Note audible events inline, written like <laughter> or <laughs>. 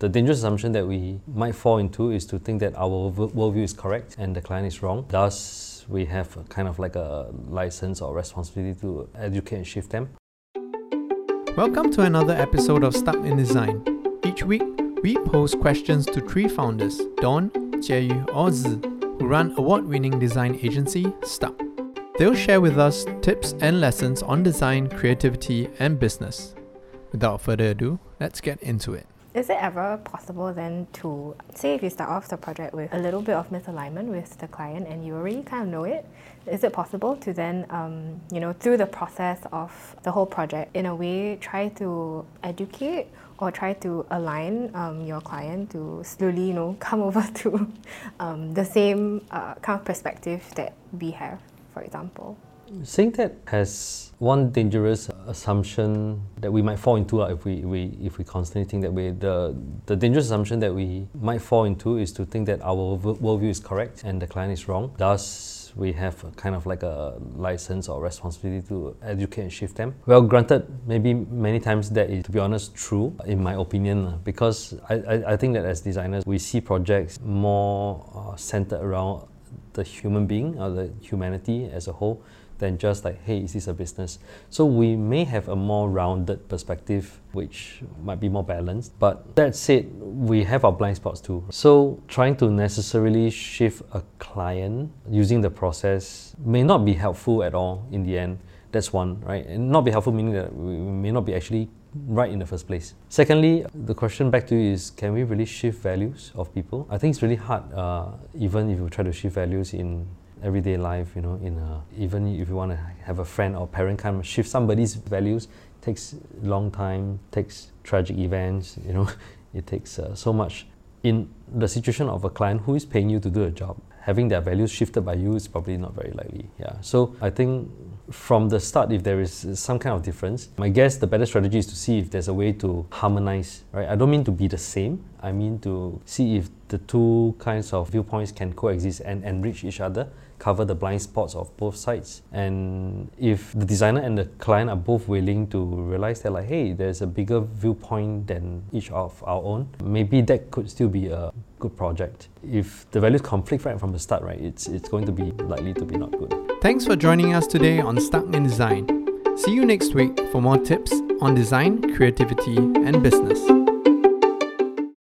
The dangerous assumption that we might fall into is to think that our worldview is correct and the client is wrong. Thus, we have kind of like a license or responsibility to educate and shift them. Welcome to another episode of Stuck in Design. Each week, we pose questions to three founders, Don, Jieyu, or Zi, who run award-winning design agency Stuck. They'll share with us tips and lessons on design, creativity, and business. Without further ado, let's get into it. Is it ever possible then to say if you start off the project with a little bit of misalignment with the client and you already kind of know it? Is it possible to then, um, you know, through the process of the whole project, in a way, try to educate or try to align um, your client to slowly, you know, <laughs> come over to um, the same uh, kind of perspective that we have, for example? Saying that has one dangerous assumption that we might fall into if we, we if we constantly think that way. The the dangerous assumption that we might fall into is to think that our worldview is correct and the client is wrong. Thus, we have kind of like a license or responsibility to educate and shift them. Well, granted, maybe many times that is, to be honest, true in my opinion, because I, I, I think that as designers, we see projects more uh, centered around the human being or the humanity as a whole than just like, hey, is this a business? So we may have a more rounded perspective, which might be more balanced. But that said, we have our blind spots too. So trying to necessarily shift a client using the process may not be helpful at all in the end. That's one, right? And not be helpful meaning that we may not be actually right in the first place. Secondly, the question back to you is can we really shift values of people? I think it's really hard, uh, even if you try to shift values in everyday life, you know, in a, even if you want to have a friend or parent kind of shift somebody's values, takes long time, takes tragic events, you know, <laughs> it takes uh, so much. In the situation of a client who is paying you to do a job, having their values shifted by you is probably not very likely. Yeah. So I think from the start, if there is some kind of difference, my guess the better strategy is to see if there's a way to harmonize, right? I don't mean to be the same. I mean to see if the two kinds of viewpoints can coexist and enrich each other cover the blind spots of both sides. And if the designer and the client are both willing to realize that, like, hey, there's a bigger viewpoint than each of our own, maybe that could still be a good project. If the values conflict right from the start, right, it's, it's going to be likely to be not good. Thanks for joining us today on Stuck in Design. See you next week for more tips on design, creativity, and business.